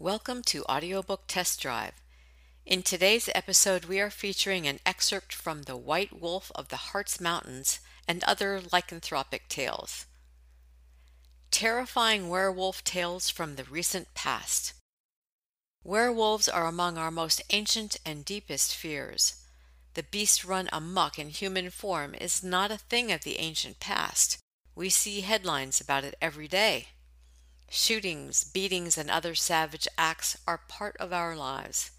Welcome to Audiobook Test Drive. In today's episode, we are featuring an excerpt from The White Wolf of the Hartz Mountains and Other Lycanthropic Tales. Terrifying werewolf tales from the recent past. Werewolves are among our most ancient and deepest fears. The beast run amuck in human form is not a thing of the ancient past. We see headlines about it every day. Shootings, beatings, and other savage acts are part of our lives.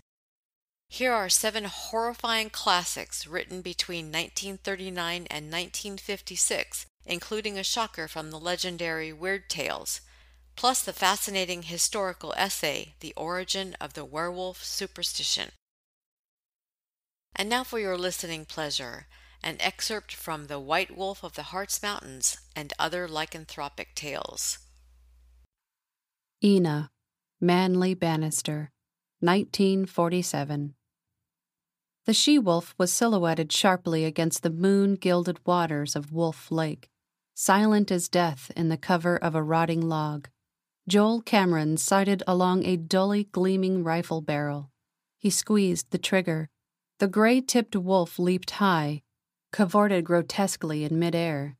Here are seven horrifying classics written between 1939 and 1956, including a shocker from the legendary Weird Tales, plus the fascinating historical essay, The Origin of the Werewolf Superstition. And now for your listening pleasure, an excerpt from The White Wolf of the Hartz Mountains and Other Lycanthropic Tales. Ina, Manly Banister, 1947. The she wolf was silhouetted sharply against the moon gilded waters of Wolf Lake, silent as death in the cover of a rotting log. Joel Cameron sighted along a dully gleaming rifle barrel. He squeezed the trigger. The gray tipped wolf leaped high, cavorted grotesquely in midair.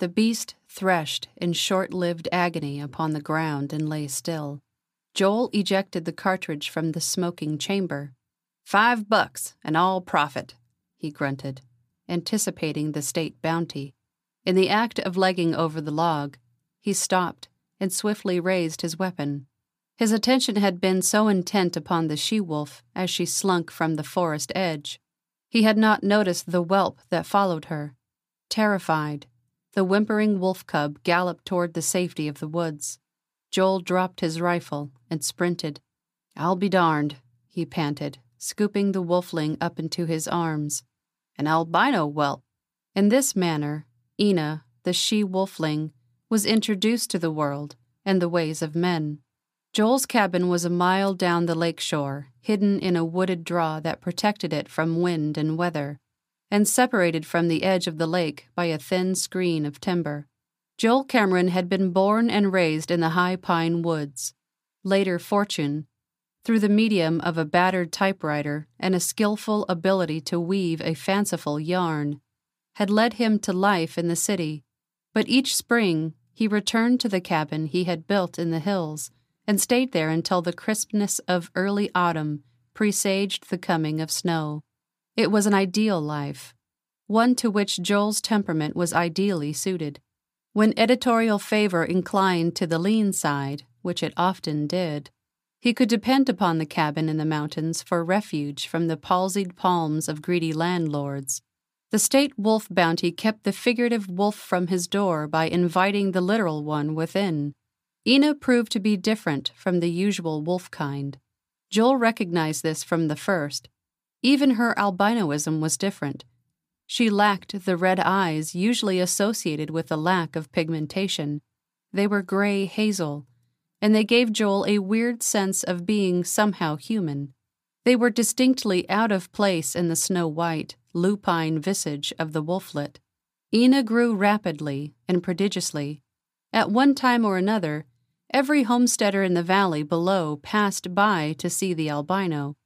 The beast threshed in short lived agony upon the ground and lay still. Joel ejected the cartridge from the smoking chamber. Five bucks and all profit, he grunted, anticipating the state bounty. In the act of legging over the log, he stopped and swiftly raised his weapon. His attention had been so intent upon the she wolf as she slunk from the forest edge. He had not noticed the whelp that followed her. Terrified, the whimpering wolf cub galloped toward the safety of the woods. Joel dropped his rifle and sprinted. I'll be darned, he panted, scooping the wolfling up into his arms. An albino whelp. In this manner, Ina, the she wolfling, was introduced to the world and the ways of men. Joel's cabin was a mile down the lake shore, hidden in a wooded draw that protected it from wind and weather and separated from the edge of the lake by a thin screen of timber. Joel Cameron had been born and raised in the high pine woods. Later fortune, through the medium of a battered typewriter and a skillful ability to weave a fanciful yarn, had led him to life in the city. But each spring, he returned to the cabin he had built in the hills and stayed there until the crispness of early autumn presaged the coming of snow. It was an ideal life, one to which Joel's temperament was ideally suited. When editorial favor inclined to the lean side, which it often did, he could depend upon the cabin in the mountains for refuge from the palsied palms of greedy landlords. The state wolf bounty kept the figurative wolf from his door by inviting the literal one within. Ina proved to be different from the usual wolf kind. Joel recognized this from the first, even her albinoism was different. She lacked the red eyes usually associated with the lack of pigmentation. They were gray hazel, and they gave Joel a weird sense of being somehow human. They were distinctly out of place in the snow white, lupine visage of the wolflet. Ina grew rapidly and prodigiously. At one time or another, every homesteader in the valley below passed by to see the albino.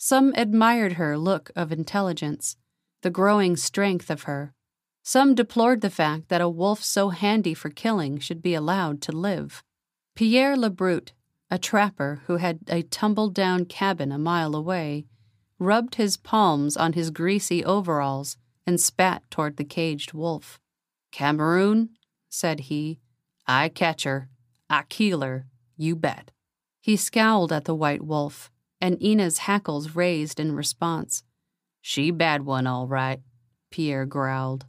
Some admired her look of intelligence, the growing strength of her. Some deplored the fact that a wolf so handy for killing should be allowed to live. Pierre Lebrut, a trapper who had a tumble down cabin a mile away, rubbed his palms on his greasy overalls and spat toward the caged wolf. Cameroon, said he, I catch her. I kill her, you bet. He scowled at the white wolf, and Ina's hackles raised in response. She bad one, all right, Pierre growled.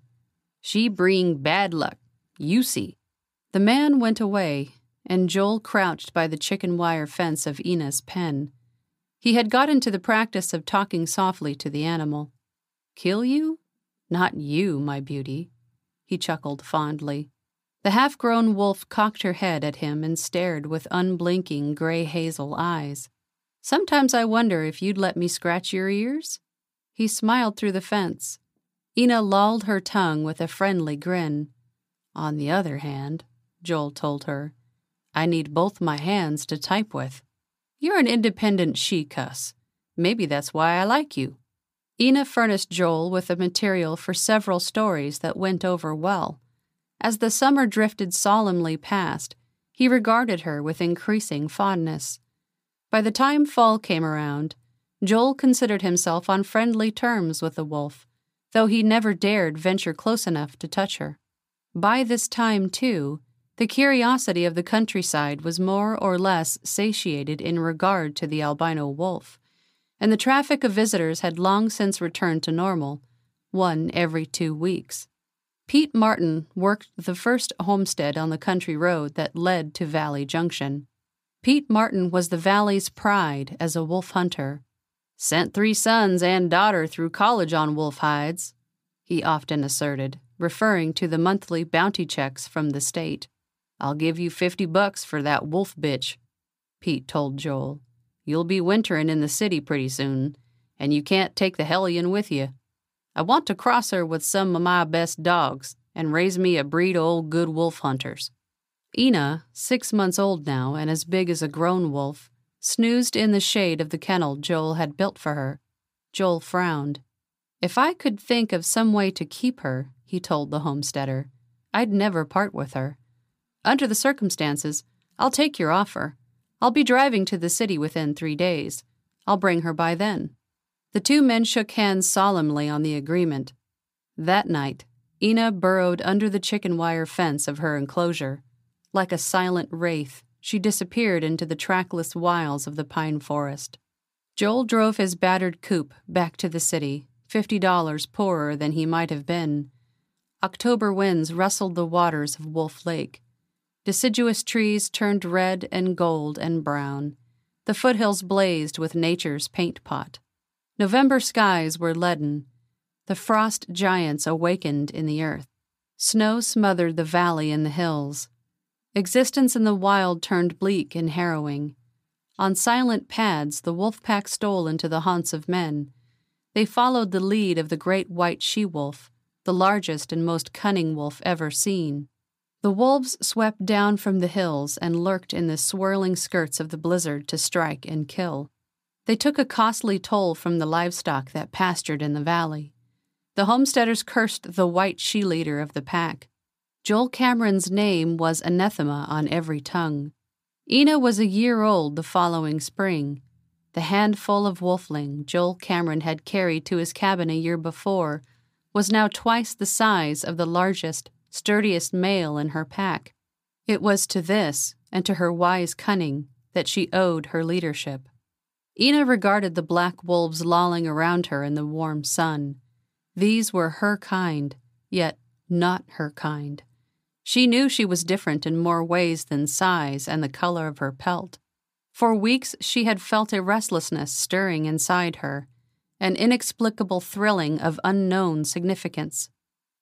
She bring bad luck, you see. The man went away, and Joel crouched by the chicken wire fence of Ina's pen. He had got into the practice of talking softly to the animal. Kill you? Not you, my beauty. He chuckled fondly. The half grown wolf cocked her head at him and stared with unblinking gray hazel eyes. Sometimes I wonder if you'd let me scratch your ears? He smiled through the fence. Ina lolled her tongue with a friendly grin. On the other hand, Joel told her, I need both my hands to type with. You're an independent she cuss. Maybe that's why I like you. Ina furnished Joel with the material for several stories that went over well. As the summer drifted solemnly past, he regarded her with increasing fondness. By the time fall came around, Joel considered himself on friendly terms with the wolf, though he never dared venture close enough to touch her. By this time, too, the curiosity of the countryside was more or less satiated in regard to the albino wolf, and the traffic of visitors had long since returned to normal, one every two weeks. Pete Martin worked the first homestead on the country road that led to Valley Junction. Pete Martin was the valley's pride as a wolf hunter. Sent three sons and daughter through college on wolf hides, he often asserted, referring to the monthly bounty checks from the state. I'll give you fifty bucks for that wolf bitch, Pete told Joel. You'll be winterin' in the city pretty soon, and you can't take the hellion with you. I want to cross her with some of my best dogs and raise me a breed of old good wolf hunters. Ina, six months old now and as big as a grown wolf, snoozed in the shade of the kennel Joel had built for her. Joel frowned. If I could think of some way to keep her, he told the homesteader, I'd never part with her. Under the circumstances, I'll take your offer. I'll be driving to the city within three days. I'll bring her by then. The two men shook hands solemnly on the agreement. That night, Ina burrowed under the chicken wire fence of her enclosure. Like a silent wraith, she disappeared into the trackless wilds of the pine forest. Joel drove his battered coupe back to the city, fifty dollars poorer than he might have been. October winds rustled the waters of Wolf Lake. Deciduous trees turned red and gold and brown. The foothills blazed with nature's paint pot. November skies were leaden. The frost giants awakened in the earth. Snow smothered the valley and the hills. Existence in the wild turned bleak and harrowing. On silent pads, the wolf pack stole into the haunts of men. They followed the lead of the great white she wolf, the largest and most cunning wolf ever seen. The wolves swept down from the hills and lurked in the swirling skirts of the blizzard to strike and kill. They took a costly toll from the livestock that pastured in the valley. The homesteaders cursed the white she leader of the pack. Joel Cameron's name was anathema on every tongue. Ina was a year old the following spring. The handful of wolfling Joel Cameron had carried to his cabin a year before was now twice the size of the largest sturdiest male in her pack. It was to this, and to her wise cunning, that she owed her leadership. Ina regarded the black wolves lolling around her in the warm sun. These were her kind, yet not her kind. She knew she was different in more ways than size and the color of her pelt. For weeks she had felt a restlessness stirring inside her, an inexplicable thrilling of unknown significance.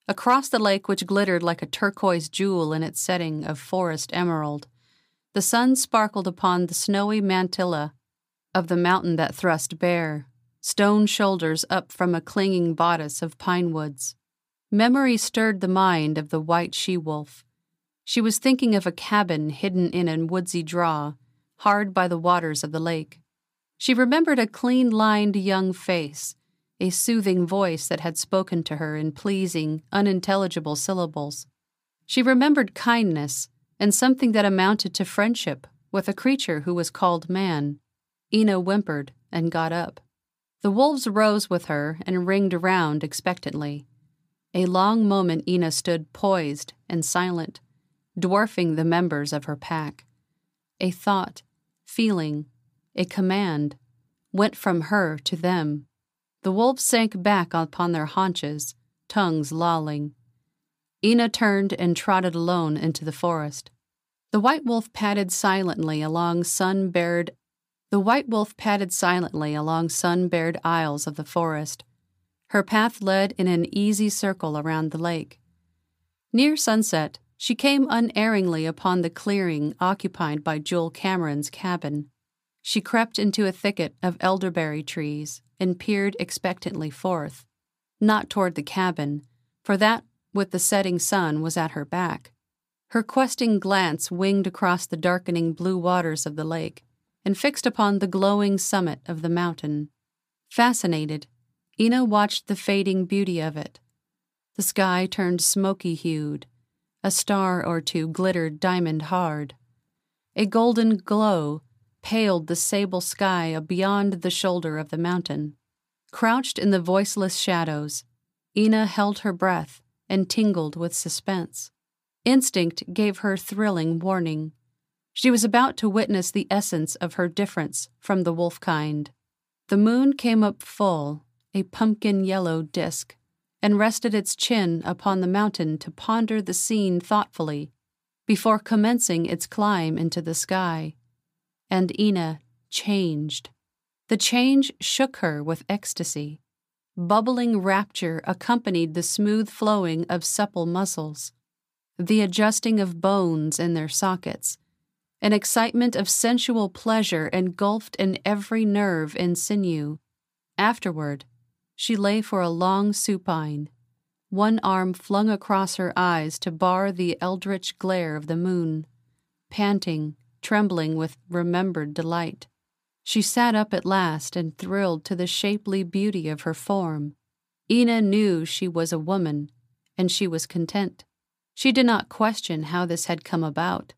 Across the lake, which glittered like a turquoise jewel in its setting of forest emerald, the sun sparkled upon the snowy mantilla of the mountain that thrust bare, stone shoulders up from a clinging bodice of pine woods. Memory stirred the mind of the white she wolf. She was thinking of a cabin hidden in a woodsy draw, hard by the waters of the lake. She remembered a clean lined young face, a soothing voice that had spoken to her in pleasing, unintelligible syllables. She remembered kindness and something that amounted to friendship with a creature who was called man. Ina whimpered and got up. The wolves rose with her and ringed around expectantly. A long moment Ina stood poised and silent, dwarfing the members of her pack. A thought, feeling, a command went from her to them. The wolves sank back upon their haunches, tongues lolling. Ina turned and trotted alone into the forest. The white wolf padded silently along sun-bared the white wolf padded silently along sun-bared aisles of the forest. Her path led in an easy circle around the lake. Near sunset, she came unerringly upon the clearing occupied by Joel Cameron's cabin. She crept into a thicket of elderberry trees and peered expectantly forth, not toward the cabin, for that with the setting sun was at her back. Her questing glance winged across the darkening blue waters of the lake and fixed upon the glowing summit of the mountain. Fascinated, Ina watched the fading beauty of it. The sky turned smoky hued. A star or two glittered diamond hard. A golden glow paled the sable sky beyond the shoulder of the mountain. Crouched in the voiceless shadows, Ina held her breath and tingled with suspense. Instinct gave her thrilling warning. She was about to witness the essence of her difference from the wolf kind. The moon came up full, a pumpkin yellow disk, and rested its chin upon the mountain to ponder the scene thoughtfully before commencing its climb into the sky. And Ina changed. The change shook her with ecstasy. Bubbling rapture accompanied the smooth flowing of supple muscles, the adjusting of bones in their sockets. An excitement of sensual pleasure engulfed in every nerve and sinew. Afterward, she lay for a long supine, one arm flung across her eyes to bar the eldritch glare of the moon, panting, trembling with remembered delight. She sat up at last and thrilled to the shapely beauty of her form. Ina knew she was a woman, and she was content. She did not question how this had come about.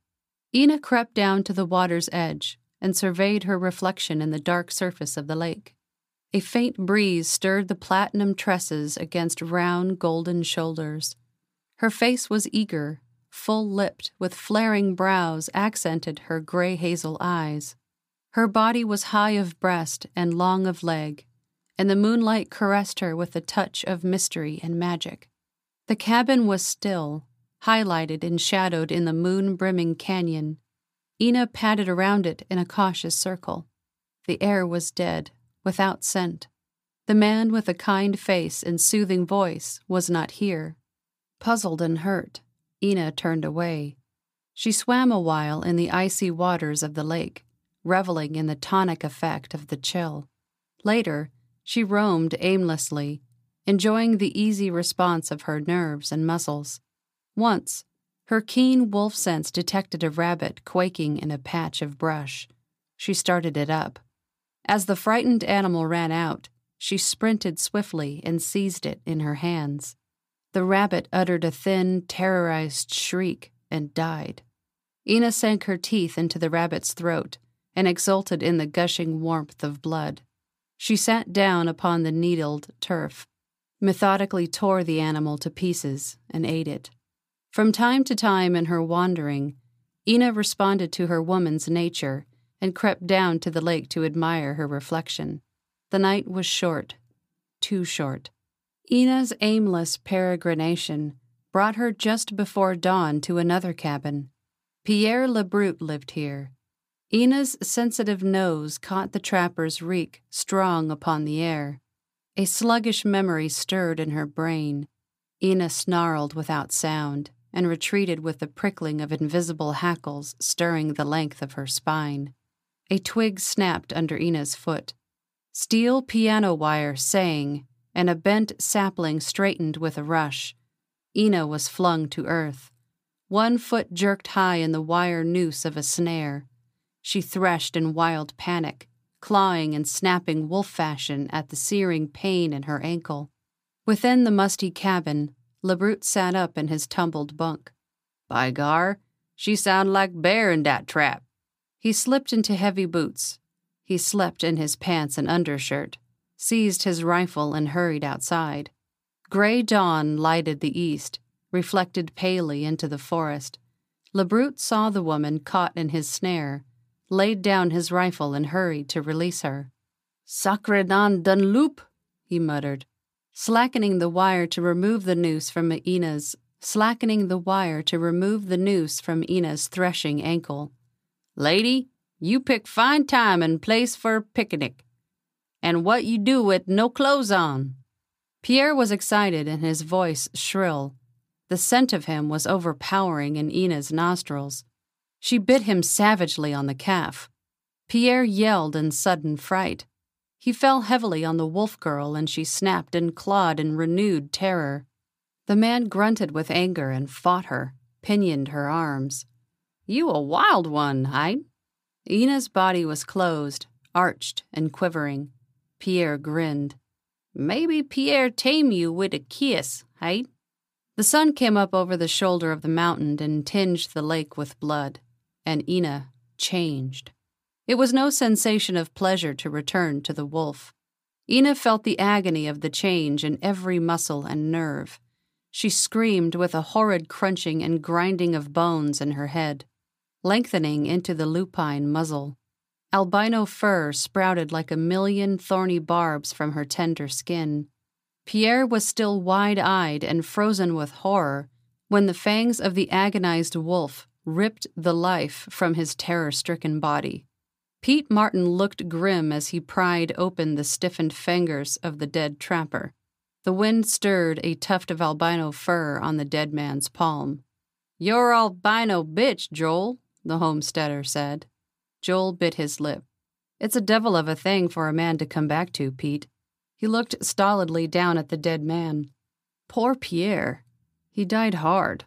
Ina crept down to the water's edge and surveyed her reflection in the dark surface of the lake. A faint breeze stirred the platinum tresses against round golden shoulders. Her face was eager, full lipped, with flaring brows accented her gray hazel eyes. Her body was high of breast and long of leg, and the moonlight caressed her with a touch of mystery and magic. The cabin was still, highlighted and shadowed in the moon brimming canyon. Ina padded around it in a cautious circle. The air was dead, without scent. The man with a kind face and soothing voice was not here. Puzzled and hurt, Ina turned away. She swam a while in the icy waters of the lake, reveling in the tonic effect of the chill. Later, she roamed aimlessly, enjoying the easy response of her nerves and muscles. Once, her keen wolf sense detected a rabbit quaking in a patch of brush. She started it up. As the frightened animal ran out, she sprinted swiftly and seized it in her hands. The rabbit uttered a thin, terrorized shriek and died. Ina sank her teeth into the rabbit's throat and exulted in the gushing warmth of blood. She sat down upon the needled turf, methodically tore the animal to pieces, and ate it. From time to time in her wandering, Ina responded to her woman's nature and crept down to the lake to admire her reflection. The night was short, too short. Ina's aimless peregrination brought her just before dawn to another cabin. Pierre Lebrut lived here, Ina's sensitive nose caught the trapper's reek strong upon the air. A sluggish memory stirred in her brain. Ina snarled without sound and retreated with the prickling of invisible hackles stirring the length of her spine. A twig snapped under Ina's foot. Steel piano wire sang, and a bent sapling straightened with a rush. Ina was flung to earth. One foot jerked high in the wire noose of a snare. She threshed in wild panic, clawing and snapping wolf fashion at the searing pain in her ankle. Within the musty cabin, Lebrut sat up in his tumbled bunk. By gar, she sound like bear in dat trap. He slipped into heavy boots. He slept in his pants and undershirt, seized his rifle, and hurried outside. Gray dawn lighted the east, reflected palely into the forest. Lebrut saw the woman caught in his snare, laid down his rifle and hurried to release her. Sacre d'un loup, he muttered, slackening the wire to remove the noose from Ina's slackening the wire to remove the noose from Ina's threshing ankle. Lady, you pick fine time and place for picnic. And what you do with no clothes on? Pierre was excited and his voice shrill. The scent of him was overpowering in Ina's nostrils. She bit him savagely on the calf. Pierre yelled in sudden fright. He fell heavily on the wolf girl, and she snapped and clawed in renewed terror. The man grunted with anger and fought her, pinioned her arms. You a wild one, Hyde. Ina's body was closed, arched, and quivering. Pierre grinned. Maybe Pierre tame you with a kiss, hey? The sun came up over the shoulder of the mountain and tinged the lake with blood, and Ina changed. It was no sensation of pleasure to return to the wolf. Ina felt the agony of the change in every muscle and nerve. She screamed with a horrid crunching and grinding of bones in her head, lengthening into the lupine muzzle. Albino fur sprouted like a million thorny barbs from her tender skin. Pierre was still wide eyed and frozen with horror when the fangs of the agonized wolf ripped the life from his terror stricken body. Pete Martin looked grim as he pried open the stiffened fingers of the dead trapper. The wind stirred a tuft of albino fur on the dead man's palm. You're albino bitch, Joel, the homesteader said. Joel bit his lip. It's a devil of a thing for a man to come back to, Pete. He looked stolidly down at the dead man. Poor Pierre. He died hard.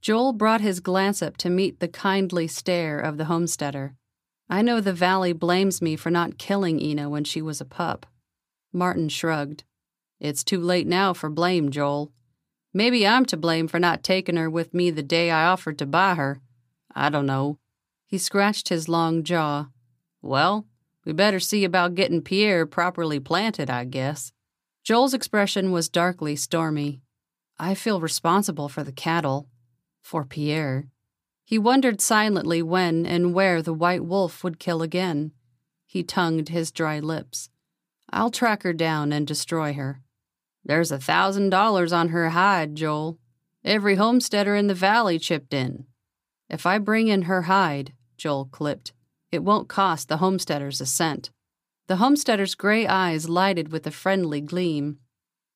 Joel brought his glance up to meet the kindly stare of the homesteader. I know the valley blames me for not killing Ina when she was a pup. Martin shrugged. It's too late now for blame, Joel. Maybe I'm to blame for not taking her with me the day I offered to buy her. I don't know. He scratched his long jaw. Well, we better see about getting Pierre properly planted, I guess. Joel's expression was darkly stormy. I feel responsible for the cattle. For Pierre. He wondered silently when and where the white wolf would kill again. He tongued his dry lips. I'll track her down and destroy her. There's a thousand dollars on her hide, Joel. Every homesteader in the valley chipped in. If I bring in her hide, Joel clipped, it won't cost the homesteaders a cent. The homesteader's gray eyes lighted with a friendly gleam.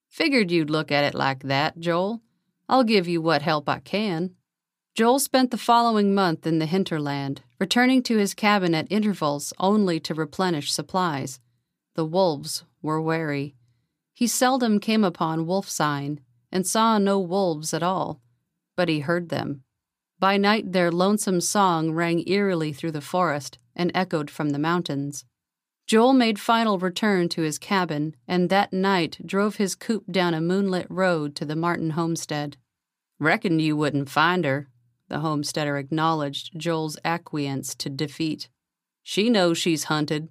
Figured you'd look at it like that, Joel. I'll give you what help I can. Joel spent the following month in the hinterland, returning to his cabin at intervals only to replenish supplies. The wolves were wary. He seldom came upon wolf sign and saw no wolves at all, but he heard them. By night, their lonesome song rang eerily through the forest and echoed from the mountains. Joel made final return to his cabin, and that night drove his coupe down a moonlit road to the Martin homestead. Reckoned you wouldn't find her, the homesteader acknowledged Joel's acquiescence to defeat. She knows she's hunted,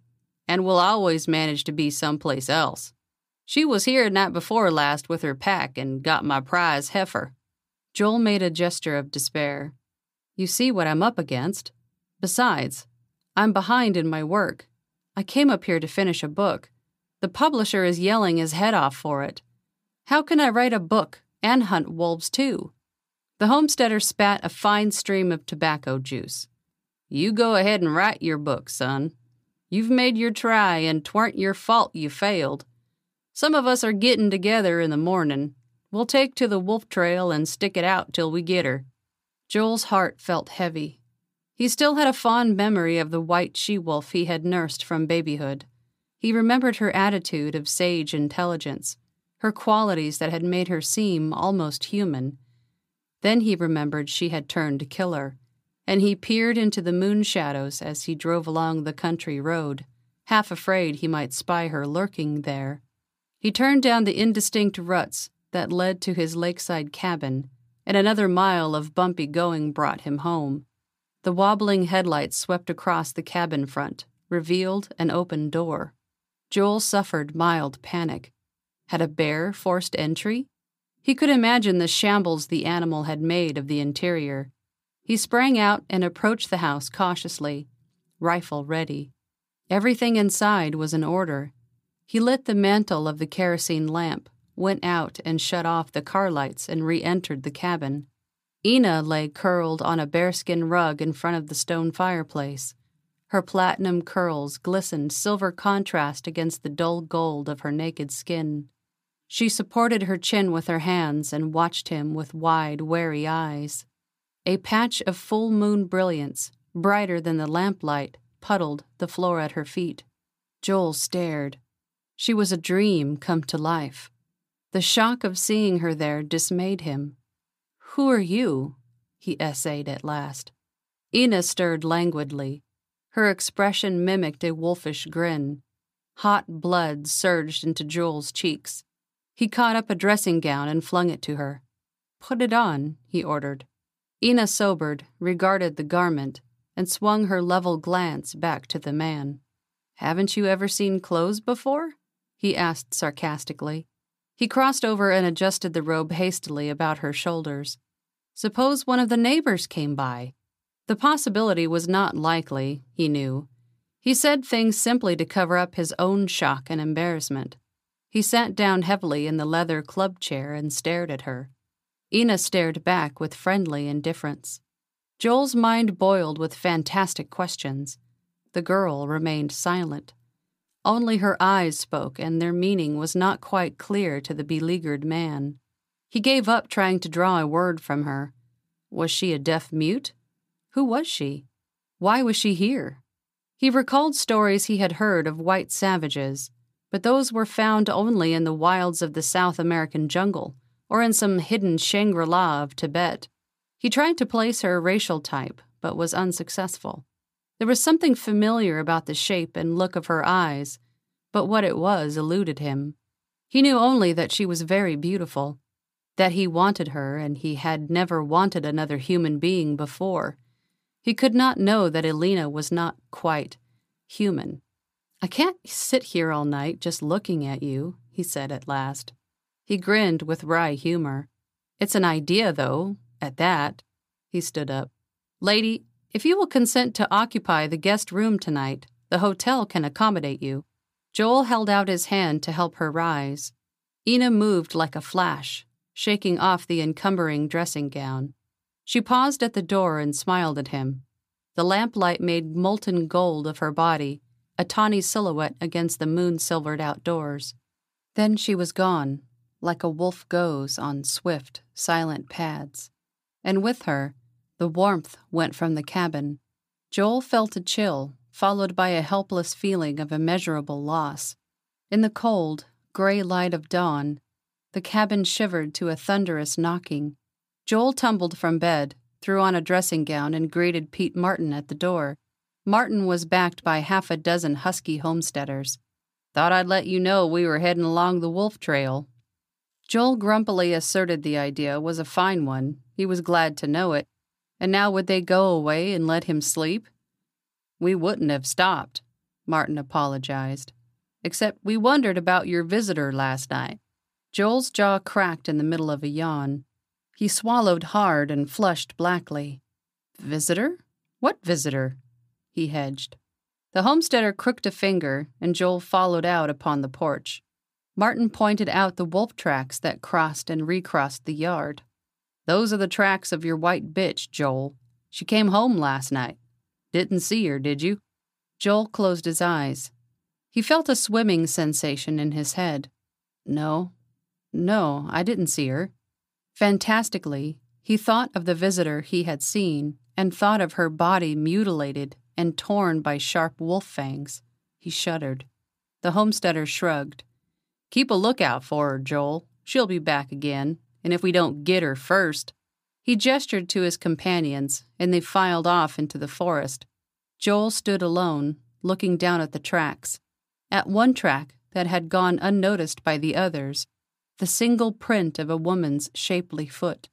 and will always manage to be someplace else. She was here night before last with her pack and got my prize heifer. Joel made a gesture of despair. You see what I'm up against. Besides, I'm behind in my work. I came up here to finish a book. The publisher is yelling his head off for it. How can I write a book and hunt wolves too? The homesteader spat a fine stream of tobacco juice. You go ahead and write your book, son. You've made your try, and 'twarn't your fault you failed. Some of us are gettin' together in the mornin'. We'll take to the wolf trail and stick it out till we get her. Joel's heart felt heavy. He still had a fond memory of the white she wolf he had nursed from babyhood. He remembered her attitude of sage intelligence, her qualities that had made her seem almost human. Then he remembered she had turned killer, and he peered into the moon shadows as he drove along the country road, half afraid he might spy her lurking there. He turned down the indistinct ruts that led to his lakeside cabin and another mile of bumpy going brought him home. The wobbling headlights swept across the cabin front, revealed an open door. Joel suffered mild panic. Had a bear forced entry? He could imagine the shambles the animal had made of the interior. He sprang out and approached the house cautiously, rifle ready. Everything inside was in order. He lit the mantle of the kerosene lamp, went out and shut off the car lights and re entered the cabin. Ina lay curled on a bearskin rug in front of the stone fireplace. Her platinum curls glistened silver contrast against the dull gold of her naked skin. She supported her chin with her hands and watched him with wide, wary eyes. A patch of full moon brilliance, brighter than the lamplight, puddled the floor at her feet. Joel stared. She was a dream come to life. The shock of seeing her there dismayed him. Who are you? he essayed at last. Ina stirred languidly. Her expression mimicked a wolfish grin. Hot blood surged into Joel's cheeks. He caught up a dressing gown and flung it to her. Put it on, he ordered. Ina sobered, regarded the garment, and swung her level glance back to the man. Haven't you ever seen clothes before? he asked sarcastically. He crossed over and adjusted the robe hastily about her shoulders. Suppose one of the neighbors came by. The possibility was not likely, he knew. He said things simply to cover up his own shock and embarrassment. He sat down heavily in the leather club chair and stared at her. Ina stared back with friendly indifference. Joel's mind boiled with fantastic questions. The girl remained silent. Only her eyes spoke, and their meaning was not quite clear to the beleaguered man. He gave up trying to draw a word from her. Was she a deaf mute? Who was she? Why was she here? He recalled stories he had heard of white savages, but those were found only in the wilds of the South American jungle or in some hidden Shangri La of Tibet. He tried to place her racial type, but was unsuccessful. There was something familiar about the shape and look of her eyes, but what it was eluded him. He knew only that she was very beautiful, that he wanted her and he had never wanted another human being before. He could not know that Elena was not quite human. I can't sit here all night just looking at you, he said at last. He grinned with wry humor. It's an idea, though, at that. He stood up. Lady, if you will consent to occupy the guest room tonight, the hotel can accommodate you. Joel held out his hand to help her rise. Ina moved like a flash, shaking off the encumbering dressing gown. She paused at the door and smiled at him. The lamplight made molten gold of her body, a tawny silhouette against the moon silvered outdoors. Then she was gone, like a wolf goes on swift, silent pads. And with her, the warmth went from the cabin. Joel felt a chill, followed by a helpless feeling of immeasurable loss. In the cold, gray light of dawn, the cabin shivered to a thunderous knocking. Joel tumbled from bed, threw on a dressing gown, and greeted Pete Martin at the door. Martin was backed by half a dozen husky homesteaders. Thought I'd let you know we were heading along the wolf trail. Joel grumpily asserted the idea was a fine one. He was glad to know it, and now would they go away and let him sleep? We wouldn't have stopped, Martin apologized. Except we wondered about your visitor last night. Joel's jaw cracked in the middle of a yawn. He swallowed hard and flushed blackly. Visitor? What visitor? He hedged. The homesteader crooked a finger, and Joel followed out upon the porch. Martin pointed out the wolf tracks that crossed and recrossed the yard. Those are the tracks of your white bitch, Joel. She came home last night. Didn't see her, did you? Joel closed his eyes. He felt a swimming sensation in his head. No, no, I didn't see her. Fantastically, he thought of the visitor he had seen and thought of her body mutilated and torn by sharp wolf fangs. He shuddered. The homesteader shrugged. Keep a lookout for her, Joel. She'll be back again and if we don't get her first. He gestured to his companions, and they filed off into the forest. Joel stood alone, looking down at the tracks. At one track that had gone unnoticed by the others, the single print of a woman's shapely foot.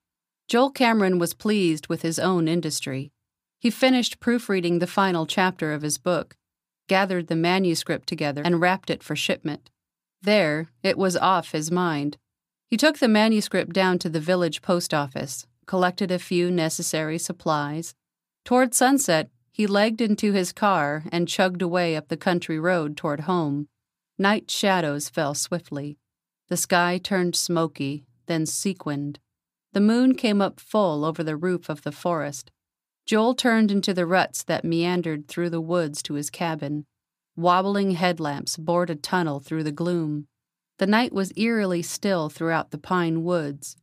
Joel Cameron was pleased with his own industry. He finished proofreading the final chapter of his book, gathered the manuscript together, and wrapped it for shipment. There, it was off his mind. He took the manuscript down to the village post office, collected a few necessary supplies. Toward sunset, he legged into his car and chugged away up the country road toward home. Night shadows fell swiftly. The sky turned smoky, then sequined. The moon came up full over the roof of the forest. Joel turned into the ruts that meandered through the woods to his cabin. Wobbling headlamps bored a tunnel through the gloom. The night was eerily still throughout the pine woods.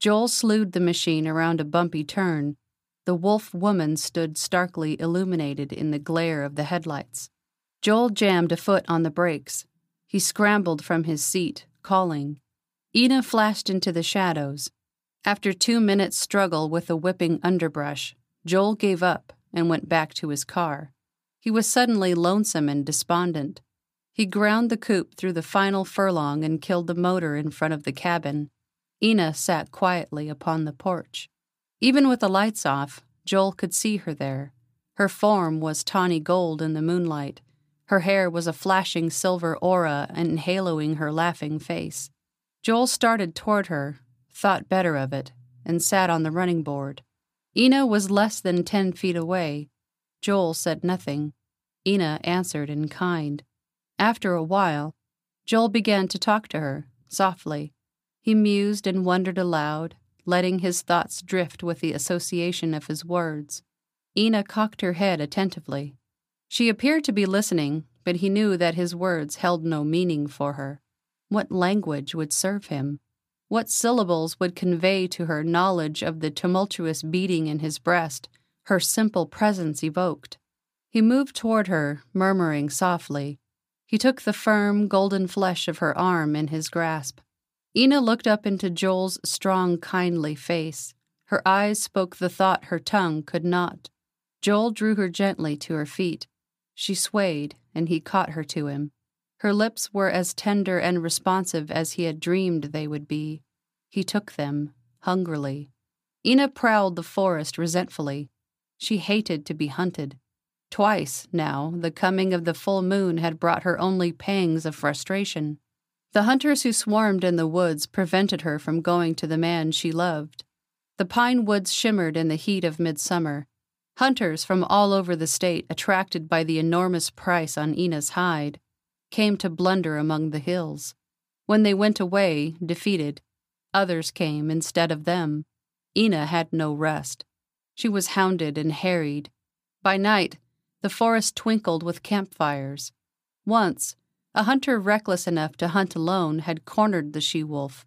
Joel slewed the machine around a bumpy turn. The wolf woman stood starkly illuminated in the glare of the headlights. Joel jammed a foot on the brakes. He scrambled from his seat, calling. Ina flashed into the shadows. After two minutes' struggle with the whipping underbrush, Joel gave up and went back to his car. He was suddenly lonesome and despondent. He ground the coupe through the final furlong and killed the motor in front of the cabin. Ina sat quietly upon the porch. Even with the lights off, Joel could see her there. Her form was tawny gold in the moonlight. Her hair was a flashing silver aura enhaloing her laughing face. Joel started toward her, thought better of it, and sat on the running board. Ina was less than ten feet away. Joel said nothing. Ina answered in kind. After a while, Joel began to talk to her, softly. He mused and wondered aloud, letting his thoughts drift with the association of his words. Ina cocked her head attentively. She appeared to be listening, but he knew that his words held no meaning for her. What language would serve him? What syllables would convey to her knowledge of the tumultuous beating in his breast her simple presence evoked? He moved toward her, murmuring softly. He took the firm, golden flesh of her arm in his grasp. Ina looked up into Joel's strong, kindly face. Her eyes spoke the thought her tongue could not. Joel drew her gently to her feet. She swayed, and he caught her to him. Her lips were as tender and responsive as he had dreamed they would be. He took them, hungrily. Ina prowled the forest resentfully. She hated to be hunted. Twice, now, the coming of the full moon had brought her only pangs of frustration. The hunters who swarmed in the woods prevented her from going to the man she loved. The pine woods shimmered in the heat of midsummer, Hunters from all over the state, attracted by the enormous price on Ina's hide, came to blunder among the hills. When they went away, defeated, others came instead of them. Ina had no rest. She was hounded and harried. By night, the forest twinkled with campfires. Once, a hunter reckless enough to hunt alone had cornered the she wolf.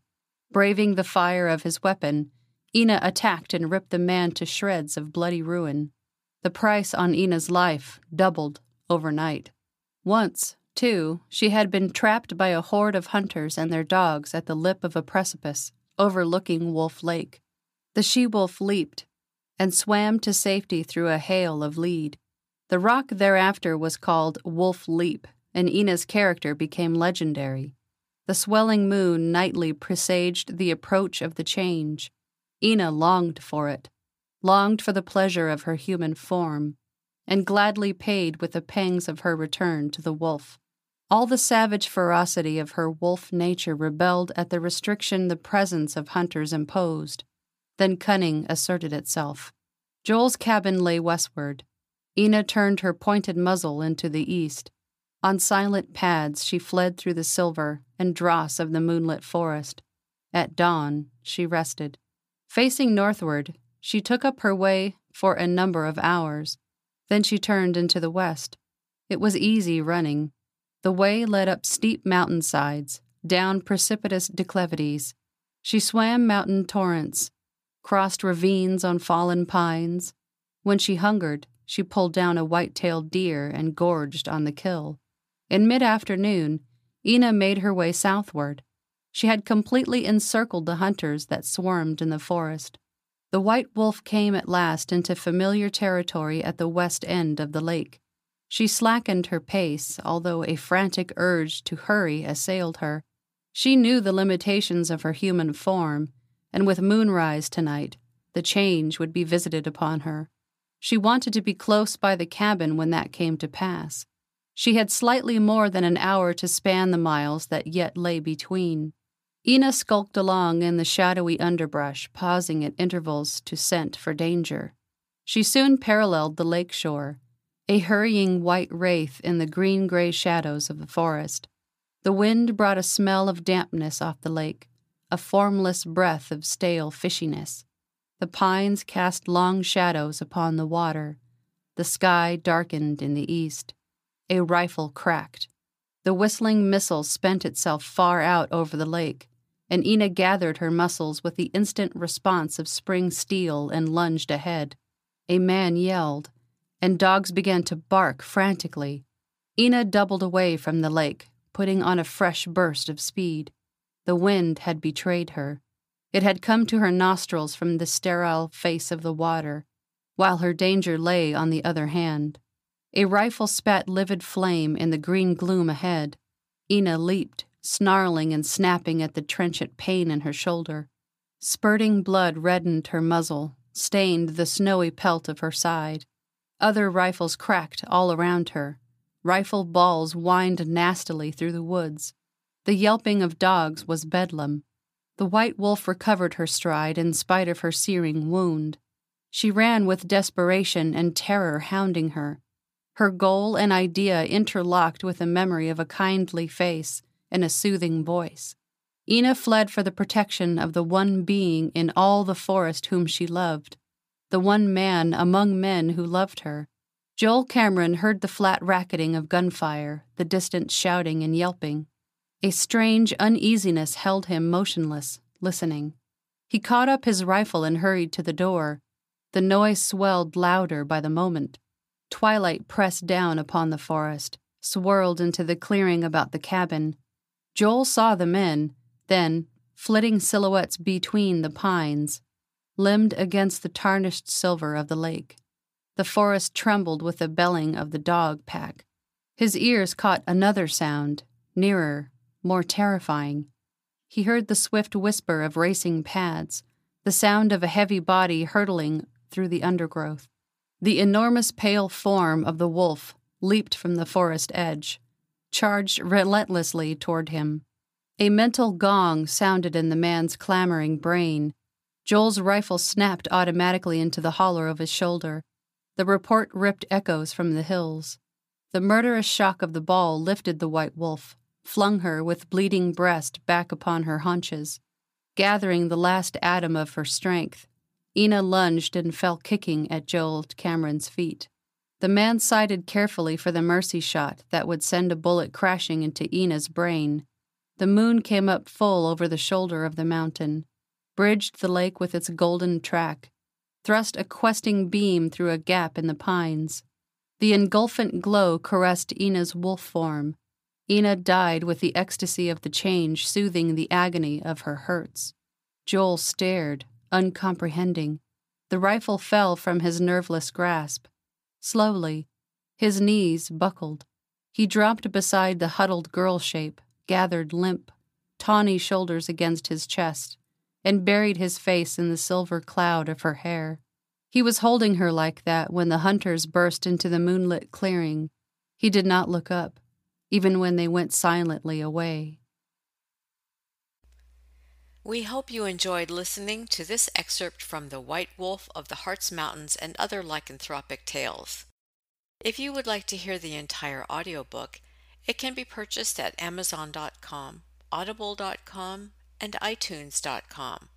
Braving the fire of his weapon, Ina attacked and ripped the man to shreds of bloody ruin. The price on Ina's life doubled overnight. Once, too, she had been trapped by a horde of hunters and their dogs at the lip of a precipice overlooking Wolf Lake. The she wolf leaped and swam to safety through a hail of lead. The rock thereafter was called Wolf Leap, and Ina's character became legendary. The swelling moon nightly presaged the approach of the change. Ina longed for it, longed for the pleasure of her human form, and gladly paid with the pangs of her return to the wolf. All the savage ferocity of her wolf nature rebelled at the restriction the presence of hunters imposed. Then cunning asserted itself. Joel's cabin lay westward. Ina turned her pointed muzzle into the east. On silent pads, she fled through the silver and dross of the moonlit forest. At dawn, she rested. Facing northward, she took up her way for a number of hours. Then she turned into the west. It was easy running. The way led up steep mountainsides, down precipitous declivities. She swam mountain torrents, crossed ravines on fallen pines. When she hungered, she pulled down a white tailed deer and gorged on the kill. In mid afternoon, Ina made her way southward. She had completely encircled the hunters that swarmed in the forest. The white wolf came at last into familiar territory at the west end of the lake. She slackened her pace, although a frantic urge to hurry assailed her. She knew the limitations of her human form, and with moonrise tonight, the change would be visited upon her. She wanted to be close by the cabin when that came to pass. She had slightly more than an hour to span the miles that yet lay between. Ina skulked along in the shadowy underbrush, pausing at intervals to scent for danger. She soon paralleled the lake shore, a hurrying white wraith in the green gray shadows of the forest. The wind brought a smell of dampness off the lake, a formless breath of stale fishiness. The pines cast long shadows upon the water. The sky darkened in the east. A rifle cracked. The whistling missile spent itself far out over the lake and Ina gathered her muscles with the instant response of spring steel and lunged ahead. A man yelled, and dogs began to bark frantically. Ina doubled away from the lake, putting on a fresh burst of speed. The wind had betrayed her. It had come to her nostrils from the sterile face of the water, while her danger lay on the other hand. A rifle spat livid flame in the green gloom ahead. Ina leaped, snarling and snapping at the trenchant pain in her shoulder. Spurting blood reddened her muzzle, stained the snowy pelt of her side. Other rifles cracked all around her. Rifle balls whined nastily through the woods. The yelping of dogs was bedlam. The white wolf recovered her stride in spite of her searing wound. She ran with desperation and terror hounding her. Her goal and idea interlocked with a memory of a kindly face and a soothing voice. Eena fled for the protection of the one being in all the forest whom she loved, the one man among men who loved her. Joel Cameron heard the flat racketing of gunfire, the distant shouting and yelping. A strange uneasiness held him motionless, listening. He caught up his rifle and hurried to the door. The noise swelled louder by the moment. Twilight pressed down upon the forest, swirled into the clearing about the cabin. Joel saw the men, then, flitting silhouettes between the pines, limned against the tarnished silver of the lake. The forest trembled with the belling of the dog pack. His ears caught another sound, nearer, more terrifying. He heard the swift whisper of racing pads, the sound of a heavy body hurtling through the undergrowth. The enormous pale form of the wolf leaped from the forest edge, charged relentlessly toward him. A mental gong sounded in the man's clamoring brain. Joel's rifle snapped automatically into the hollow of his shoulder. The report ripped echoes from the hills. The murderous shock of the ball lifted the white wolf, flung her with bleeding breast back upon her haunches. Gathering the last atom of her strength, Eena lunged and fell kicking at Joel Cameron's feet. The man sighted carefully for the mercy shot that would send a bullet crashing into Eena's brain. The moon came up full over the shoulder of the mountain, bridged the lake with its golden track, thrust a questing beam through a gap in the pines. The engulfant glow caressed Eena's wolf form. Eena died with the ecstasy of the change soothing the agony of her hurts. Joel stared, uncomprehending. The rifle fell from his nerveless grasp. Slowly, his knees buckled. He dropped beside the huddled girl shape, gathered limp, tawny shoulders against his chest, and buried his face in the silver cloud of her hair. He was holding her like that when the hunters burst into the moonlit clearing. He did not look up, even when they went silently away. We hope you enjoyed listening to this excerpt from The White Wolf of the Hartz Mountains and Other Lycanthropic Tales. If you would like to hear the entire audiobook, it can be purchased at Amazon.com, Audible.com, and iTunes.com.